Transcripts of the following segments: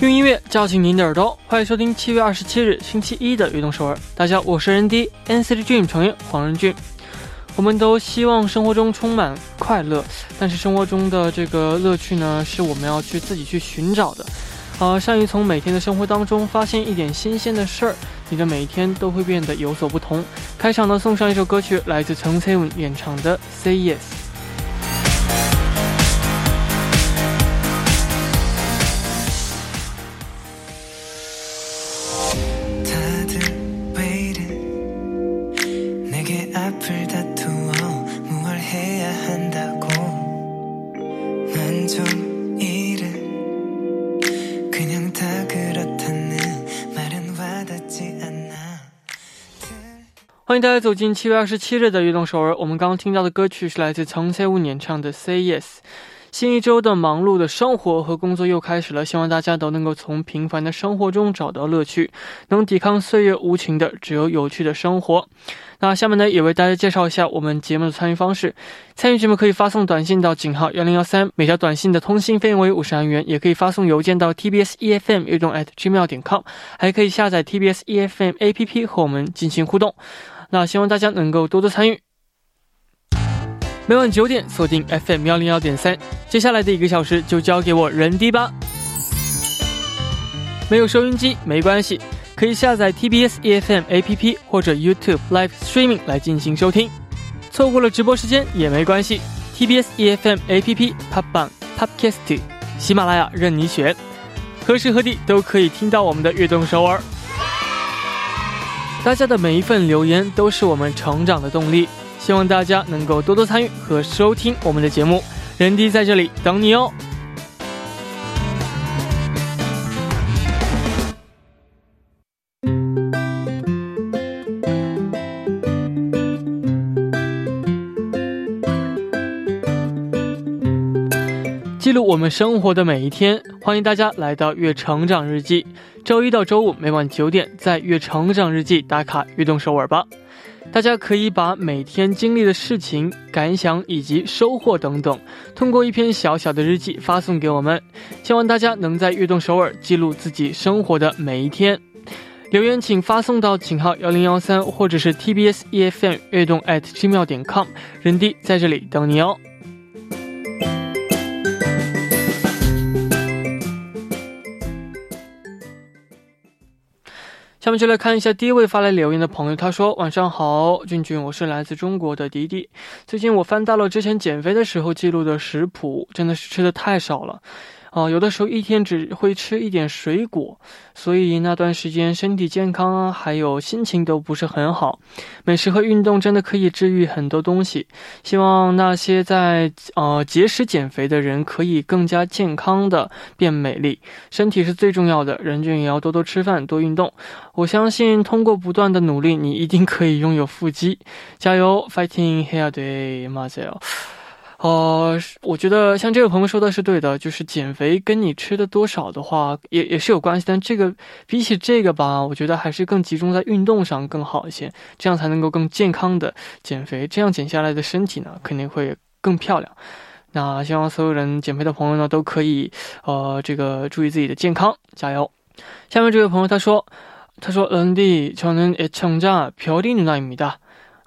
用音乐叫醒您的耳朵，欢迎收听七月二十七日星期一的《悦动首尔》。大家，我是 ND NCT Dream 成员黄仁俊。我们都希望生活中充满快乐，但是生活中的这个乐趣呢，是我们要去自己去寻找的。啊，善于从每天的生活当中发现一点新鲜的事儿，你的每一天都会变得有所不同。开场呢，送上一首歌曲，来自陈세운演唱的《Say Yes》。欢迎大家走进七月二十七日的悦动首尔。我们刚刚听到的歌曲是来自曾세운演唱的《Say Yes》。新一周的忙碌的生活和工作又开始了，希望大家都能够从平凡的生活中找到乐趣，能抵抗岁月无情的，只有有趣的生活。那下面呢，也为大家介绍一下我们节目的参与方式。参与节目可以发送短信到井号幺零幺三，每条短信的通信费用为五十韩元，也可以发送邮件到 tbs efm 悦动 at gmail 点 com，还可以下载 tbs efm APP 和我们进行互动。那希望大家能够多多参与。每晚九点锁定 FM 幺零幺点三，接下来的一个小时就交给我人迪吧。没有收音机没关系，可以下载 TBS EFM APP 或者 YouTube Live Streaming 来进行收听。错过了直播时间也没关系，TBS EFM APP、Pop 榜、Podcast、喜马拉雅任你选，何时何地都可以听到我们的悦动首尔。大家的每一份留言都是我们成长的动力。希望大家能够多多参与和收听我们的节目，人迪在这里等你哦。记录我们生活的每一天，欢迎大家来到《月成长日记》。周一到周五每晚九点，在《月成长日记》打卡悦动首尔吧。大家可以把每天经历的事情、感想以及收获等等，通过一篇小小的日记发送给我们。希望大家能在悦动首尔记录自己生活的每一天。留言请发送到井号幺零幺三，或者是 TBS EFM 悦动 at gmail 点 com，人弟在这里等你哦。下面就来看一下第一位发来留言的朋友，他说：“晚上好，俊俊，我是来自中国的迪迪。最近我翻到了之前减肥的时候记录的食谱，真的是吃的太少了。哦有的时候一天只会吃一点水果所以那段时间身体健康啊还有心情都不是很好。美食和运动真的可以治愈很多东西希望那些在呃节食减肥的人可以更加健康的变美丽。身体是最重要的人均也要多多吃饭多运动。我相信通过不断的努力你一定可以拥有腹肌。加油 fighting her day myself 呃，我觉得像这位朋友说的是对的，就是减肥跟你吃的多少的话，也也是有关系。但这个比起这个吧，我觉得还是更集中在运动上更好一些，这样才能够更健康的减肥。这样减下来的身体呢，肯定会更漂亮。那希望所有人减肥的朋友呢，都可以呃这个注意自己的健康，加油。下面这位朋友他说，他说런디저는애청자별이누나입니다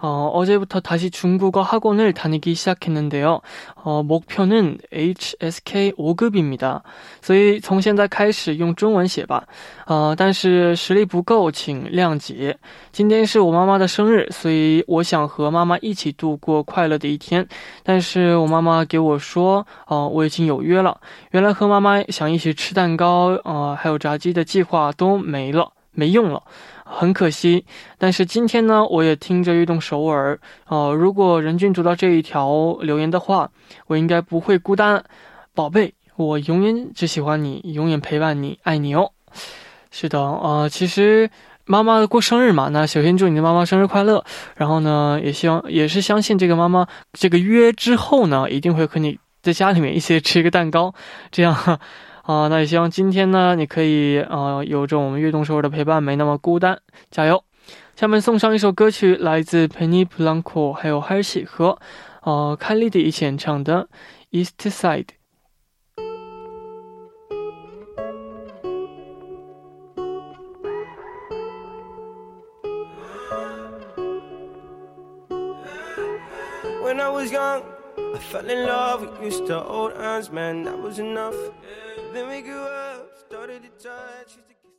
어, 어제부터 다시 중국어 학원을 다니기 시작했는데요. 어, 목표는 HSK 5급입니다. 所以从现在开始用中文写吧。呃，但是实力不够，请谅解。今天是我妈妈的生日，所以我想和妈妈一起度过快乐的一天。但是我妈妈给我说，哦、我已经有约了。原来和妈妈想一起吃蛋糕，呃，还有炸鸡的计划都没了，没用了。 很可惜，但是今天呢，我也听着悦动首尔，呃，如果任俊读到这一条留言的话，我应该不会孤单，宝贝，我永远只喜欢你，永远陪伴你，爱你哦。是的，呃，其实妈妈过生日嘛，那首先祝你的妈妈生日快乐，然后呢，也希望也是相信这个妈妈这个约之后呢，一定会和你在家里面一起吃一个蛋糕，这样。啊、那也希望今天呢，你可以啊有着我们悦动首尔的陪伴，没那么孤单，加油！下面送上一首歌曲，来自 Penny Blanco 还有 Hershey 和呃 k a l i d 一起演唱的《East Side》。Fell in love, we used to hold hands, man, that was enough. Then we grew up, started to touch. used to kiss-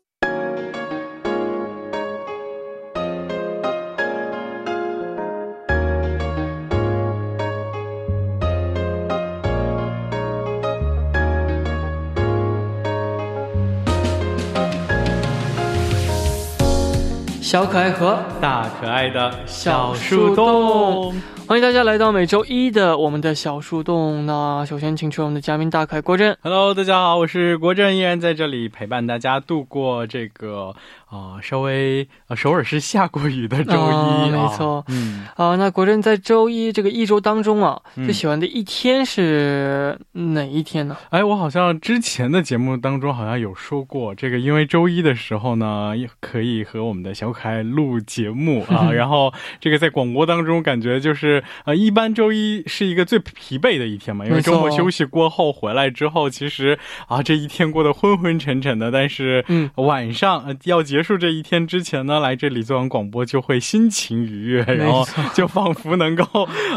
小可爱和大可爱的小树洞，欢迎大家来到每周一的我们的小树洞。那首先请出我们的嘉宾大凯郭震。Hello，大家好，我是郭振，依然在这里陪伴大家度过这个啊、稍微啊首尔是下过雨的周一，没错。嗯，啊，那国珍在周一这个一周当中啊，嗯。最喜欢的一天是哪一天呢？哎，我好像之前的节目当中好像有说过，这个因为周一的时候呢，也可以和我们的小可爱录节目啊，然后这个在广播当中感觉就是呃，一般周一是一个最疲惫的一天嘛，因为周末休息过后回来之后，其实啊这一天过得昏昏沉沉的，但是嗯。晚上、呃要结束这一天之前呢，来这里做完广播就会心情愉悦，然后就仿佛能够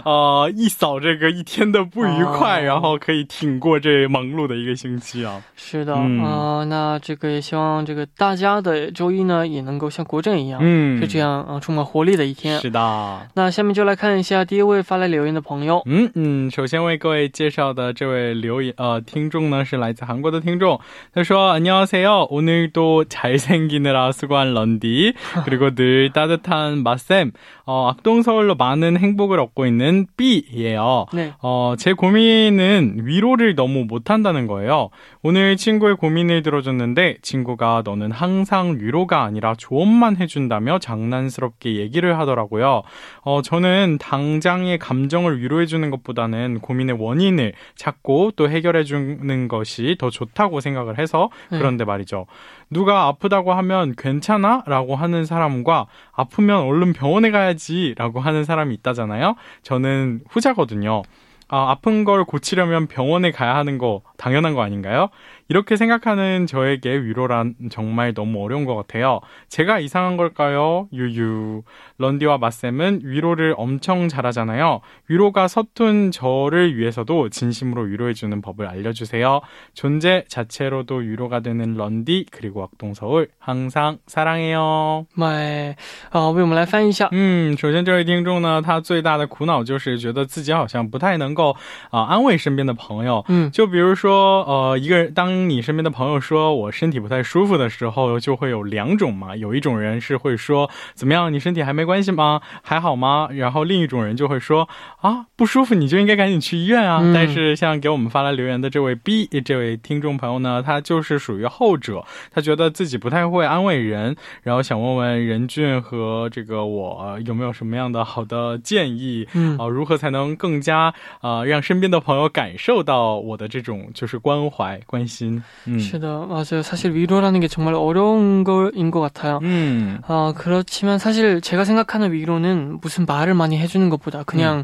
呃一扫这个一天的不愉快，哦然后可以挺过这忙碌的一个星期啊。是的，嗯啊，那这个也希望这个大家的周一呢，也能够像国振一样，嗯，是这样啊，充满活力的一天。是的。那下面就来看一下第一位发来留言的朋友。嗯嗯，首先为各位介绍的这位留言呃听众呢是来自韩国的听众，他说안녕하세요 오늘도 잘생기느라 수고한 런디 그리고 늘 따뜻한 마쌤 어, 악동서울로 많은 행복을 얻고 있는 B예요. 네. 어, 제 고민은 위로를 너무 못한다는 거예요. 오늘 친구의 고민을 들어줬는데 친구가 너는 항상 위로가 아니라 조언만 해준다며 장난스럽게 얘기를 하더라고요. 어, 저는 당장의 감정을 위로해주는 것보다는 고민의 원인을 찾고 또 해결해주는 것이 더 좋다고 생각을 해서 네. 그런데 말이죠. 누가 아프다고 하면 괜찮아? 라고 하는 사람과 아프면 얼른 병원에 가야지 라고 하는 사람이 있다잖아요. 저는 후자거든요. 아, 아픈 걸 고치려면 병원에 가야 하는 거 당연한 거 아닌가요? 이렇게 생각하는 저에게 위로란 정말 너무 어려운 것 같아요. 제가 이상한 걸까요? 유유. 런디와 마쌤은 위로를 엄청 잘하잖아요. 위로가 서툰 저를 위해서도 진심으로 위로해주는 법을 알려주세요. 존재 자체로도 위로가 되는 런디 그리고 악동서울 항상 사랑해요. 买啊，为我们来翻译一下。嗯，首先这位听众呢，他最大的苦恼就是觉得自己好像不太能够啊、安慰身边的朋友。嗯就比如说，呃，一个人，当 你身边的朋友说我身体不太舒服的时候，就会有两种嘛，有一种人是会说怎么样，你身体还没关系吗？还好吗？然后另一种人就会说啊，不舒服你就应该赶紧去医院啊。嗯但是像给我们发来留言的这位 B 这位听众朋友呢，他就是属于后者，他觉得自己不太会安慰人，然后想问问任俊和这个我呃有没有什么样的好的建议？嗯啊、如何才能更加啊、呃让身边的朋友感受到我的这种就是关怀关心？ 신. 음. 시다 맞아요. 사실 위로라는 게 정말 어려운 거인 것 같아요. 음. 어, 그렇지만 사실 제가 생각하는 위로는 무슨 말을 많이 해주는 것보다 그냥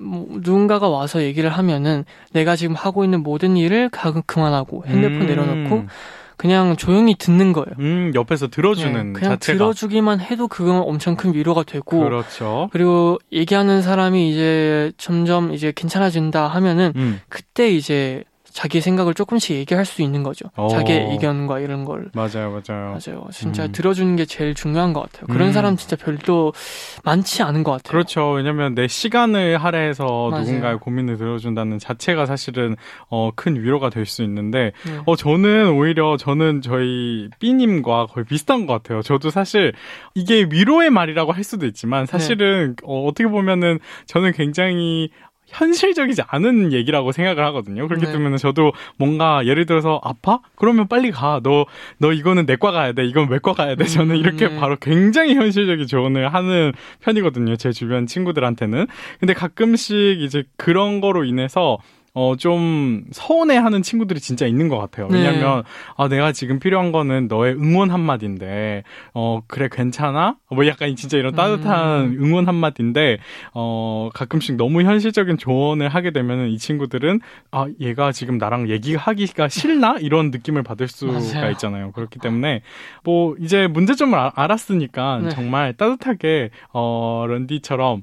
음. 뭐 누군가가 와서 얘기를 하면은 내가 지금 하고 있는 모든 일을 가끔 그만하고 핸드폰 음. 내려놓고 그냥 조용히 듣는 거예요. 음, 옆에서 들어주는 네, 그냥 자체가. 들어주기만 해도 그건 엄청 큰 위로가 되고. 그렇죠. 그리고 얘기하는 사람이 이제 점점 이제 괜찮아진다 하면은 음. 그때 이제 자기 생각을 조금씩 얘기할 수 있는 거죠. 어. 자기의 의견과 이런 걸. 맞아요, 맞아요. 맞아요. 진짜 음. 들어주는 게 제일 중요한 것 같아요. 그런 음. 사람 진짜 별로 많지 않은 것 같아요. 그렇죠. 왜냐면 내 시간을 할애해서 맞아요. 누군가의 고민을 들어준다는 자체가 사실은 어, 큰 위로가 될 수 있는데 네. 어, 저는 오히려 저는 저희 B님과 거의 비슷한 것 같아요. 저도 사실 이게 위로의 말이라고 할 수도 있지만 사실은 어, 어떻게 보면은 저는 굉장히 현실적이지 않은 얘기라고 생각을 하거든요. 그렇기 네. 때문에 저도 뭔가 예를 들어서 아파? 그러면 빨리 가. 너, 너 이거는 내과 가야 돼. 이건 외과 가야 돼. 저는 음, 이렇게 네. 바로 굉장히 현실적인 조언을 하는 편이거든요. 제 주변 친구들한테는. 근데 가끔씩 이제 그런 거로 인해서 어, 좀 서운해하는 친구들이 진짜 있는 것 같아요. 네. 왜냐면, 아, 내가 지금 필요한 거는 너의 응원 한 마디인데, 어, 그래, 괜찮아? 뭐 약간 진짜 이런 따뜻한 응원 한 마디인데, 어, 가끔씩 너무 현실적인 조언을 하게 되면은 이 친구들은, 아, 얘가 지금 나랑 얘기하기가 싫나? 이런 느낌을 받을 수가 맞아요. 있잖아요. 그렇기 때문에, 뭐, 이제 문제점을 아- 알았으니까 네. 정말 따뜻하게, 어, 런디처럼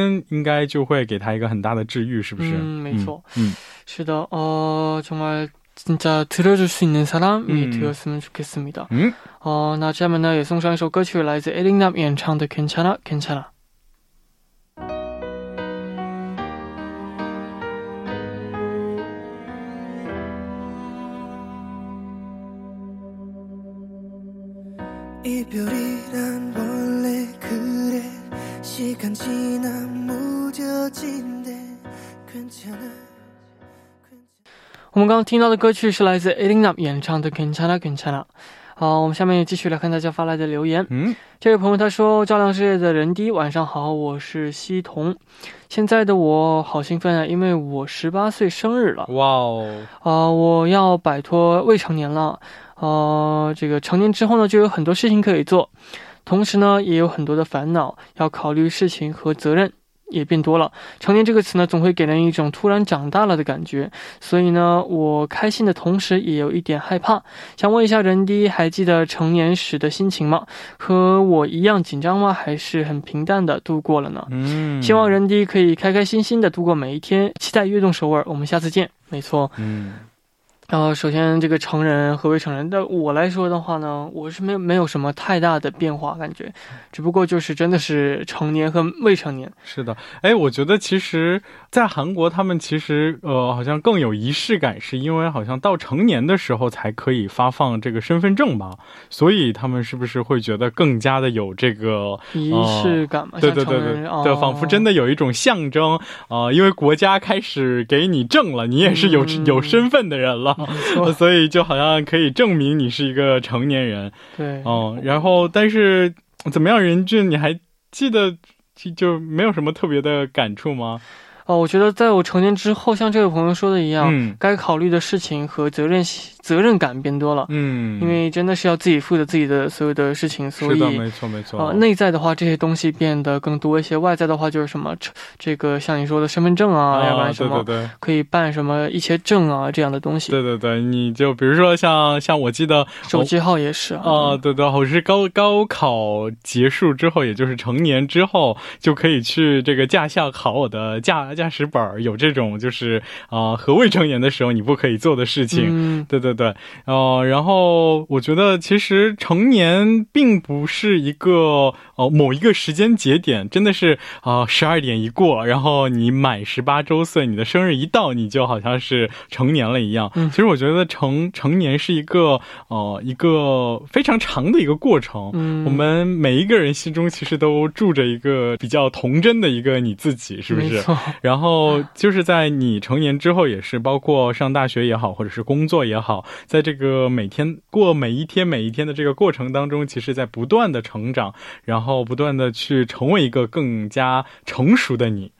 应该就会给他一个很大的治愈，是不是？嗯没错嗯，是的, 어, 정말 진짜 들어줄 수 있는 사람이 음. 되었으면 좋겠습니다. 嗯 어, 那下面呢也送上一首歌曲，来自 에릭남 演唱的《괜찮아 괜찮아》。 이별이 我们刚刚听到的歌曲是来自 Elena 演唱的《Kanchana Kanchana》。好，我们下面继续来看大家发来的留言。嗯，这位朋友他说：“照亮世界的人滴，晚上好，我是西彤。现在的我好兴奋啊，因为我十八岁生日了。哇哦！啊、我要摆脱未成年了。啊、这个成年之后呢，就有很多事情可以做。”同时呢，也有很多的烦恼要考虑，事情和责任也变多了。成年这个词呢，总会给人一种突然长大了的感觉，所以呢，我开心的同时也有一点害怕。想问一下人弟，还记得成年时的心情吗？和我一样紧张吗？还是很平淡的度过了呢？嗯，希望人弟可以开开心心的度过每一天，期待悦动首尔，我们下次见。没错，嗯呃，首先这个成人和未成人？但我来说的话呢，我是没有没有什么太大的变化感觉，只不过就是真的是成年和未成年。是的，哎，我觉得其实，在韩国他们其实呃好像更有仪式感，是因为好像到成年的时候才可以发放这个身份证吧，所以他们是不是会觉得更加的有这个仪式感嘛，对对对对对，哦仿佛真的有一种象征啊、因为国家开始给你证了，你也是有、嗯。有身份的人了，所以就好像可以证明你是一个成年人。对，哦，然后但是怎么样，任俊，你还记得就就没有什么特别的感触吗？哦，我觉得在我成年之后，像这位朋友说的一样，嗯该考虑的事情和责任责任感变多了，嗯，因为真的是要自己负责自己的所有的事情，所是的，以。没错没错。呃，内在的话，这些东西变得更多一些；外在的话，就是什么，这个像你说的身份证啊，要不然什么对对对。可以办什么一些证啊这样的东西。对对对，你就比如说像像我记得手机号也是啊。啊、对对，我是高高考结束之后，也就是成年之后，就可以去这个驾校考我的驾驾驶本儿有这种就是啊、和未成年的时候你不可以做的事情。嗯，对对对，呃，然后我觉得其实成年并不是一个呃某一个时间节点，真的是啊十二点一过，然后你满十八周岁，你的生日一到，你就好像是成年了一样。嗯其实我觉得成成年是一个呃一个非常长的一个过程。嗯我们每一个人心中其实都住着一个比较童真的一个你自己，是不是？然后就是在你成年之后，也是包括上大学也好，或者是工作也好，在这个每天过每一天每一天的这个过程当中，其实在不断的成长，然后不断的去成为一个更加成熟的你，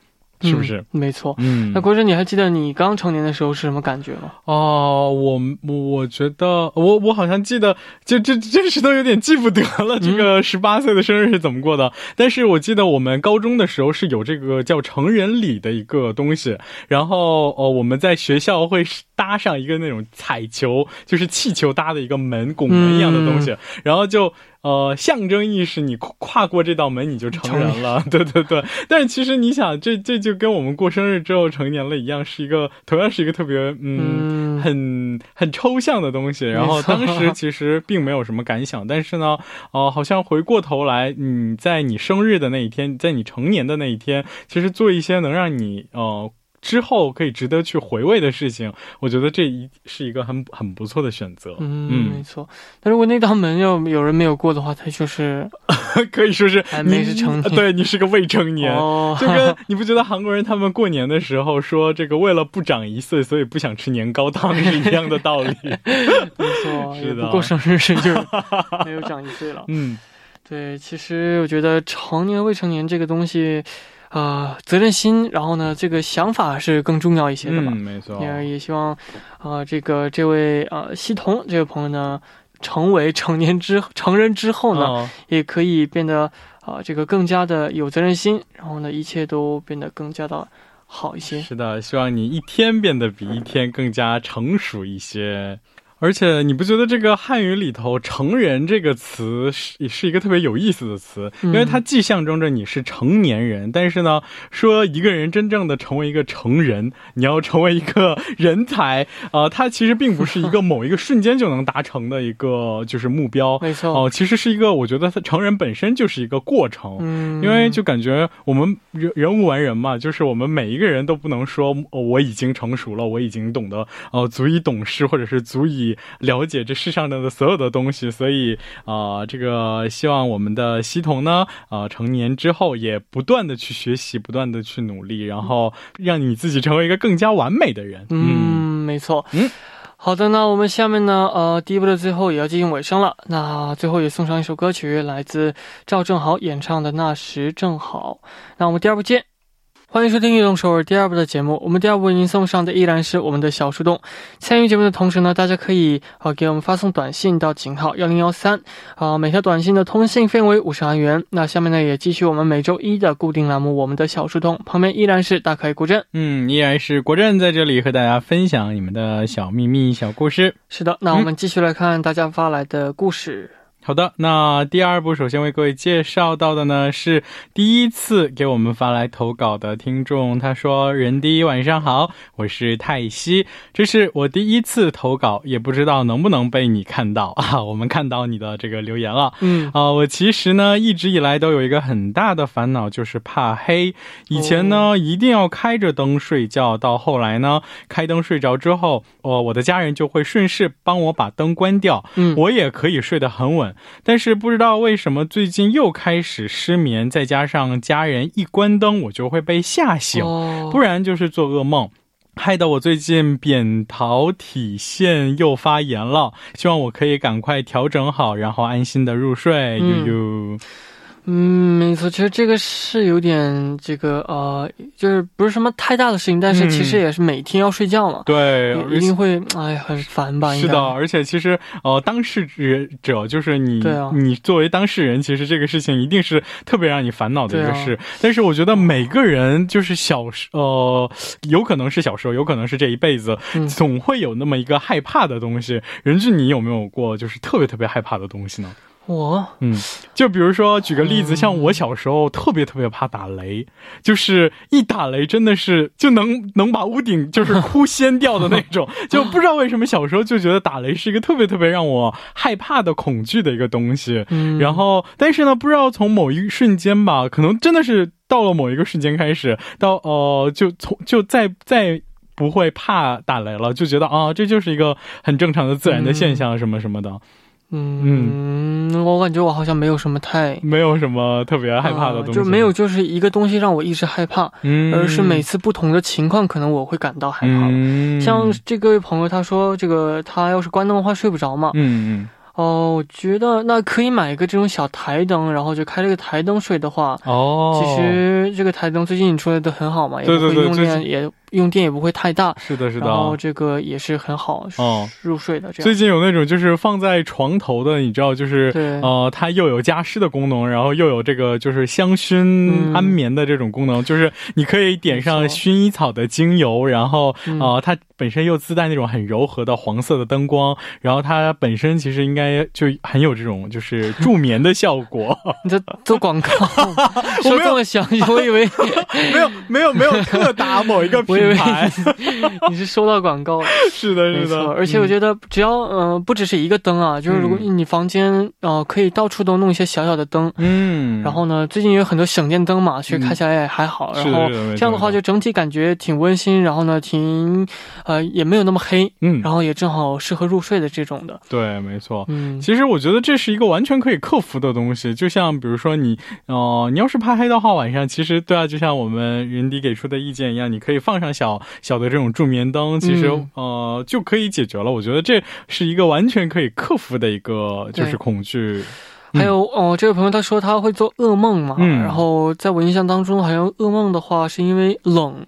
是不是？嗯没错。嗯那国珍，你还记得你刚成年的时候是什么感觉吗？哦，我我觉得我我好像记得，就这真是都有点记不得了，这个十八岁的生日是怎么过的。但是我记得我们高中的时候是有这个叫成人礼的一个东西，然后哦我们在学校会搭上一个那种彩球，就是气球搭的一个门，拱门一样的东西，然后就。呃，象征意识，你跨跨过这道门，你就成人了。对对对，但是其实你想，这这就跟我们过生日之后成年了一样，是一个同样是一个特别嗯嗯很很抽象的东西。然后当时其实并没有什么感想，但是呢，呃，好像回过头来，你在你生日的那一天，在你成年的那一天，其实做一些能让你呃。之后可以值得去回味的事情，我觉得这一是一个很很不错的选择。嗯，没错。但如果那道门要有人没有过的话，他就是 可以说是还没是成年对你是个未成年。哦，就跟你不觉得韩国人他们过年的时候说这个为了不长一岁，所以不想吃年糕汤是一样的道理。没错，是的不过生日就 没有长一岁了。嗯对，其实我觉得成年未成年这个东西，呃责任心，然后呢这个想法是更重要一些的吧嗯，。没错。也也希望，啊，这个这位呃西彤这位朋友呢，成为成年之成人之后呢，哦也可以变得啊、这个更加的有责任心，然后呢，一切都变得更加的好一些。是的，希望你一天变得比一天更加成熟一些。而且你不觉得这个汉语里头“成人”这个词是是一个特别有意思的词？因为它既象征着你是成年人，但是呢，说一个人真正的成为一个成人，你要成为一个人才，呃，它其实并不是一个某一个瞬间就能达成的一个就是目标。没错，哦、其实是一个，我觉得它成人本身就是一个过程。嗯，因为就感觉我们人人无完人嘛，就是我们每一个人都不能说、哦、我已经成熟了，我已经懂得呃足以懂事，或者是足以了解这世上的所有的东西。所以啊、呃这个希望我们的西童呢，呃，成年之后也不断的去学习，不断的去努力，然后让你自己成为一个更加完美的人。嗯，没错。嗯。好的，那我们下面呢，呃，第一部的最后也要接近尾声了。那最后也送上一首歌曲，来自赵正好演唱的《那时正好》。那我们第二部见。欢迎收听《运动首尔》第二部的节目。我们第二部为您送上的依然是我们的小树洞。参与节目的同时呢，大家可以呃给我们发送短信到井号幺零幺三，啊，每条短信的通信费为五十韩元。那下面呢，也继续我们每周一的固定栏目《我们的小树洞》，旁边依然是大可以古镇。嗯，依然是国振在这里和大家分享你们的小秘密、小故事。是的，那我们继续来看大家发来的故事。好的，那第二部首先为各位介绍到的呢是第一次给我们发来投稿的听众，他说：“人第晚上好，我是泰西，这是我第一次投稿，也不知道能不能被你看到啊。我们看到你的这个留言了。嗯啊、我其实呢一直以来都有一个很大的烦恼，就是怕黑。以前呢、一定要开着灯睡觉，到后来呢开灯睡着之后，呃，我的家人就会顺势帮我把灯关掉，嗯，我也可以睡得很稳。但是不知道为什么最近又开始失眠，再加上家人一关灯，我就会被吓醒，哦不然就是做噩梦。害得我最近扁桃体腺又发炎了，希望我可以赶快调整好，然后安心的入睡。嗯悠悠，嗯，没错，其实这个是有点这个呃，就是不是什么太大的事情，但是其实也是每天要睡觉嘛，对，一一定会哎很烦吧？是的，，而且其实呃，当事者就是你，对啊你作为当事人，其实这个事情一定是特别让你烦恼的一个事。但是我觉得每个人就是小时呃，有可能是小时候，有可能是这一辈子，嗯总会有那么一个害怕的东西。任俊，你有没有过就是特别特别害怕的东西呢？我？嗯，就比如说举个例子，嗯像我小时候特别特别怕打雷，就是一打雷真的是就能能把屋顶就是哭掀掉的那种，就不知道为什么小时候就觉得打雷是一个特别特别让我害怕的恐惧的一个东西。嗯，然后，但是呢，不知道从某一瞬间吧，可能真的是到了某一个瞬间开始，到呃，就从就再再不会怕打雷了，就觉得啊，这就是一个很正常的自然的现象，什么什么的，嗯，我感觉我好像没有什么太没有什么特别害怕的东西，呃就没有就是一个东西让我一直害怕，嗯，而是每次不同的情况，可能我会感到害怕。嗯，像这个位朋友他说，这个他要是关灯的话睡不着嘛，嗯哦，我觉得那可以买一个这种小台灯，然后就开这个台灯睡的话，嗯，哦，其实这个台灯最近出来的很好嘛，也对不会用电，也用电也不会太大，是的，是的然。后这个也是很好哦入睡的。这样最近有那种就是放在床头的，你知道，就是对呃，它又有加湿的功能，然后又有这个就是香薰嗯安眠的这种功能，就是你可以点上薰衣草的精油，然后嗯呃，它本身又自带那种很柔和的黄色的灯光，然后它本身其实应该就很有这种就是助眠的效果。你在做广告，说这么详细，我以为 没有没有没有特打某一个我以为品牌，你是收到广告了。是的，是的，，而且我觉得只要呃不只是一个灯啊，就是如果嗯你房间呃可以到处都弄一些小小的灯。嗯，然后呢，最近有很多省电灯嘛，其实看起来也还好。然后这样的话，就整体感觉挺温馨，然后呢，挺呃也没有那么黑，嗯，然后也正好适合入睡的这种的。对，没错。嗯，其实我觉得这是一个完全可以克服的东西，就像比如说你，呃，你要是怕黑的话，晚上其实对啊，就像我们云迪给出的意见一样，你可以放上小小的这种助眠灯，其实、嗯呃就可以解决了。我觉得这是一个完全可以克服的一个就是恐惧。还有哦，这位朋友他说他会做噩梦嘛，嗯然后在我印象当中，好像噩梦的话是因为冷，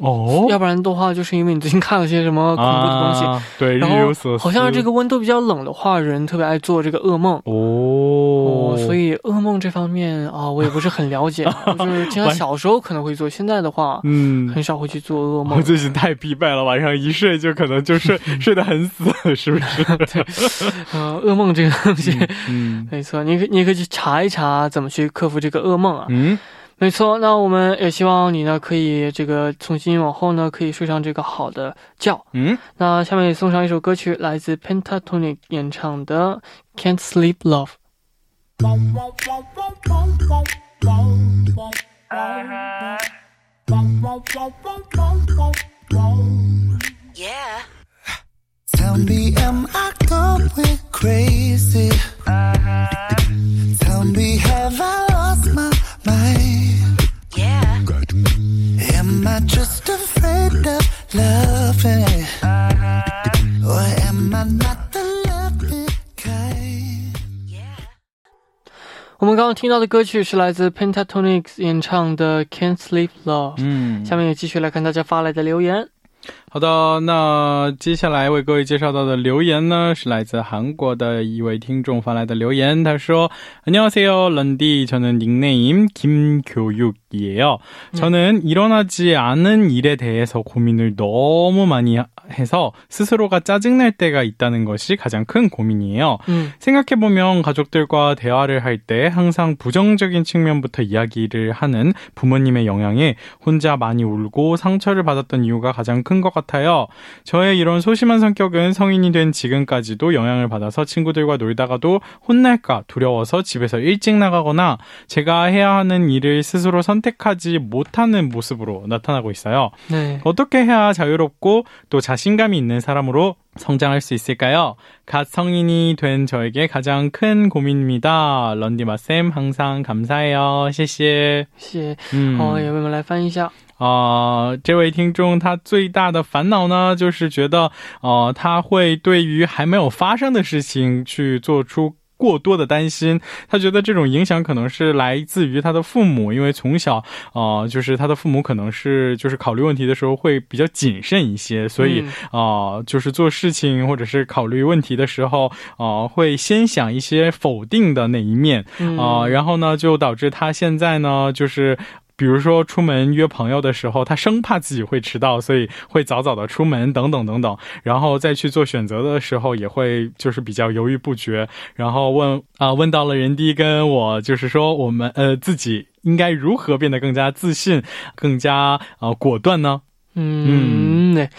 哦，要不然的话就是因为你最近看了些什么恐怖的东西。啊，对，然后日有所思好像是这个温度比较冷的话，人特别爱做这个噩梦。哦哦，所以噩梦这方面啊，我也不是很了解，就是经常小时候可能会做，现在的话嗯。很少会去做噩梦我梦。最近太疲惫了，晚上一睡就可能就睡 睡得很死，是不是？呃，噩梦这个东西，嗯没错，你可你可以去查一查怎么去克服这个噩梦啊。嗯，没错，那我们也希望你呢可以这个从今往后呢可以睡上这个好的觉。嗯，那下面也送上一首歌曲，来自 Pentatonic 演唱的《Can't Sleep Love》。Yeah. Tell me, am I going crazy? Tell me, have I 我们刚刚听到的歌曲是来自 Pentatonix 演唱的《Can't Sleep Love》。嗯，下面也继续来看大家发来的留言。 好的，那接下来为各位介绍到的留言呢，是来自韩国的一位听众发来的留言。他说：“안녕하세요，런디저는 닉네임 김교육이에요. 저는 일어나지 않은 일에 대해서 고민을 너무 많이 해서 스스로가 짜증날 때가 있다는 것이 가장 큰 고민이에요. 嗯 생각해보면 가족들과 대화를 할 때 항상 부정적인 측면부터 이야기를 하는 부모님의 영향에 혼자 많이 울고 상처를 받았던 이유가 가장 큰 것 같아요. 저의 이런 소심한 성격은 성인이 된 지금까지도 영향을 받아서 친구들과 놀다가도 혼날까 두려워서 집에서 일찍 나가거나 제가 해야 하는 일을 스스로 선택하지 못하는 모습으로 나타나고 있어요. 네. 어떻게 해야 자유롭고 또 자신감이 있는 사람으로 성장할 수 있을까요? 갓 성인이 된 저에게 가장 큰 고민입니다. 런디마쌤 항상 감사해요. 谢谢.谢谢。嗯，好，也为我们来翻译一下。 啊、这位听众他最大的烦恼呢，就是觉得，呃，他会对于还没有发生的事情去做出。过多的担心，他觉得这种影响可能是来自于他的父母，因为从小，呃，就是他的父母可能是就是考虑问题的时候会比较谨慎一些，所以，嗯啊、就是做事情或者是考虑问题的时候，啊、会先想一些否定的那一面，嗯啊、然后呢，就导致他现在呢，就是。比如说出门约朋友的时候，他生怕自己会迟到，所以会早早的出门，等等等等。然后再去做选择的时候，也会就是比较犹豫不决。然后问啊、问到了人第一跟我，就是说我们呃自己应该如何变得更加自信，更加呃果断呢？ 음, 네.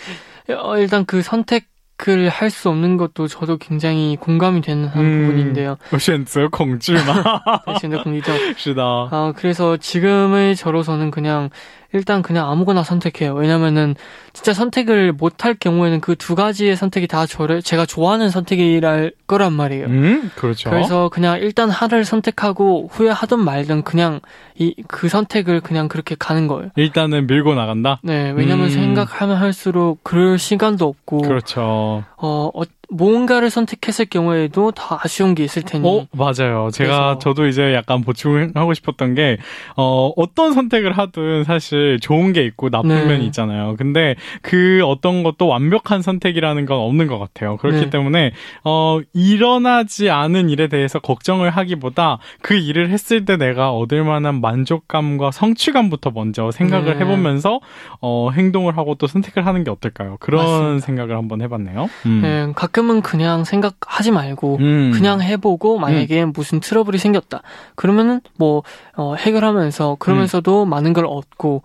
어, 일단 그 선택 을 할 수 없는 것도 저도 굉장히 공감이 되는 한 음. 부분인데요. 我选择恐惧吗？ 현재 공리죠. 是的， 아, 그래서 지금의 저로서는 그냥 일단 그냥 아무거나 선택해요. 왜냐면은 진짜 선택을 못할 경우에는 그 두 가지의 선택이 다 저를 제가 좋아하는 선택이랄 거란 말이에요. 嗯，그렇죠. 그래서 그냥 일단 하나를 선택하고 후회하든 말든 그냥 이 그 선택을 그냥 그렇게 가는 거예요. 일단은 밀고 나간다. 네, 왜냐면 음. 생각하면 할수록 그럴 시간도 없고 그렇죠. 어, 어 뭔가를 선택했을 경우에도 다 아쉬운 게 있을 테니. 어, 맞아요. 제가 그래서- 저도 이제 약간 보충하고 싶었던 게 어, 어떤 선택을 하든 사실 좋은 게 있고 나쁜 네. 면이 있잖아요. 근데 그 어떤 것도 완벽한 선택이라는 건 없는 것 같아요. 그렇기 네. 때문에 어, 일어나지 않은 일에 대해서 걱정을 하기보다 그 일을 했을 때 내가 얻을 만한 만족감과 성취감부터 먼저 생각을 네. 해보면서 어, 행동을 하고 또 선택을 하는 게 어떨까요? 그런 맞습니다. 생각을 한번 해봤네요. 음. 네, 가끔은 그냥 생각하지 말고 음. 그냥 해보고 만약에 무슨 트러블이 생겼다. 그러면은 뭐 어, 해결하면서 그러면서도 많은 걸 얻고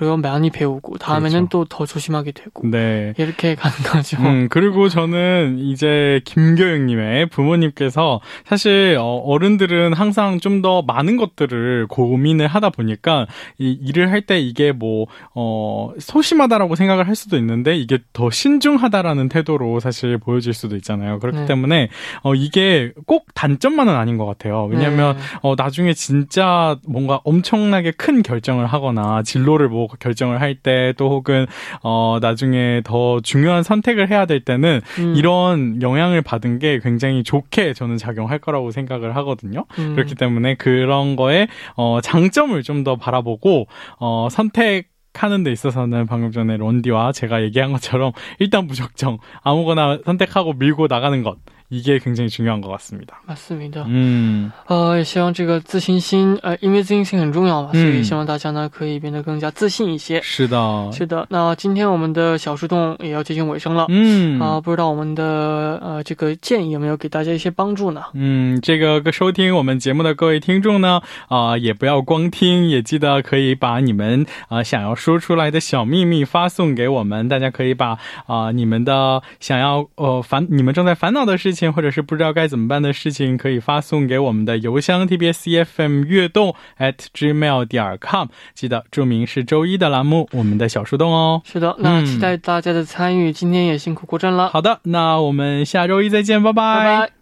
그리고 많이 배우고 다음에는 그렇죠. 또더 조심하게 되고 네. 이렇게 가는 거죠. 음, 그리고 저는 이제 김교육님의 부모님께서 사실 어, 어른들은 항상 좀 더 많은 것들을 고민을 하다 보니까 이 일을 할 때 이게 뭐, 어, 소심하다라고 생각을 할 수도 있는데 이게 더 신중하다라는 태도로 사실 보여질 수도 있잖아요. 그렇기 네. 때문에 어, 이게 꼭 단점만은 아닌 것 같아요. 왜냐면 네. 어, 나중에 진짜 뭔가 엄청나게 큰 결정을 하거나 진로를 뭐 결정을 할 때 또 혹은 어 나중에 더 중요한 선택을 해야 될 때는 음. 이런 영향을 받은 게 굉장히 좋게 저는 작용할 거라고 생각을 하거든요. 음. 그렇기 때문에 그런 거에 어 장점을 좀 더 바라보고 어 선택 하는 데 있어서는 방금 전에 런디와 제가 얘기한 것처럼 일단 무작정 아무거나 선택하고 밀고 나가는 것 이게 굉장히 중요한 것 같습니다. 맞습니다. 嗯呃，也希望这个自信心，呃，因为自信心很重要嘛，所以嗯希望大家呢可以变得更加自信一些。是的，是的，那今天我们的小树洞也要接近尾声了。嗯啊，不知道我们的呃这个建议有没有给大家一些帮助呢？嗯，这个收听我们节目的各位听众呢，啊、也不要光听，也记得可以把你们啊、想要说出来的小秘密发送给我们。大家可以把啊、你们的想要呃烦你们正在烦恼的事情， 或者是不知道该怎么办的事情，可以发送给我们的邮箱 tbscfm 悦动 at gmail 点 com，记得注明是周一的栏目，我们的小树洞哦。是的，那嗯期待大家的参与。今天也辛苦郭震了，好的，那我们下周一再见，拜拜拜拜。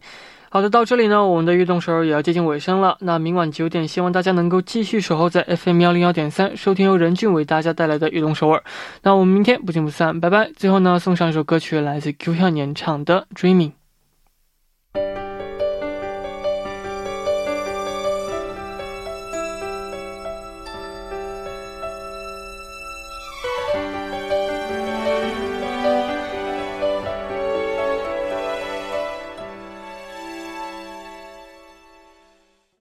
好的，到这里呢，我们的悦动首尔也要接近尾声了。那明晚九点，希望大家能够继续守候在 FM 幺零幺点三，收听由任俊为大家带来的悦动首尔。那我们明天不见不散，拜拜。最后呢，送上一首歌曲，来自 Q 跳演唱的《Dreaming》。Thank you.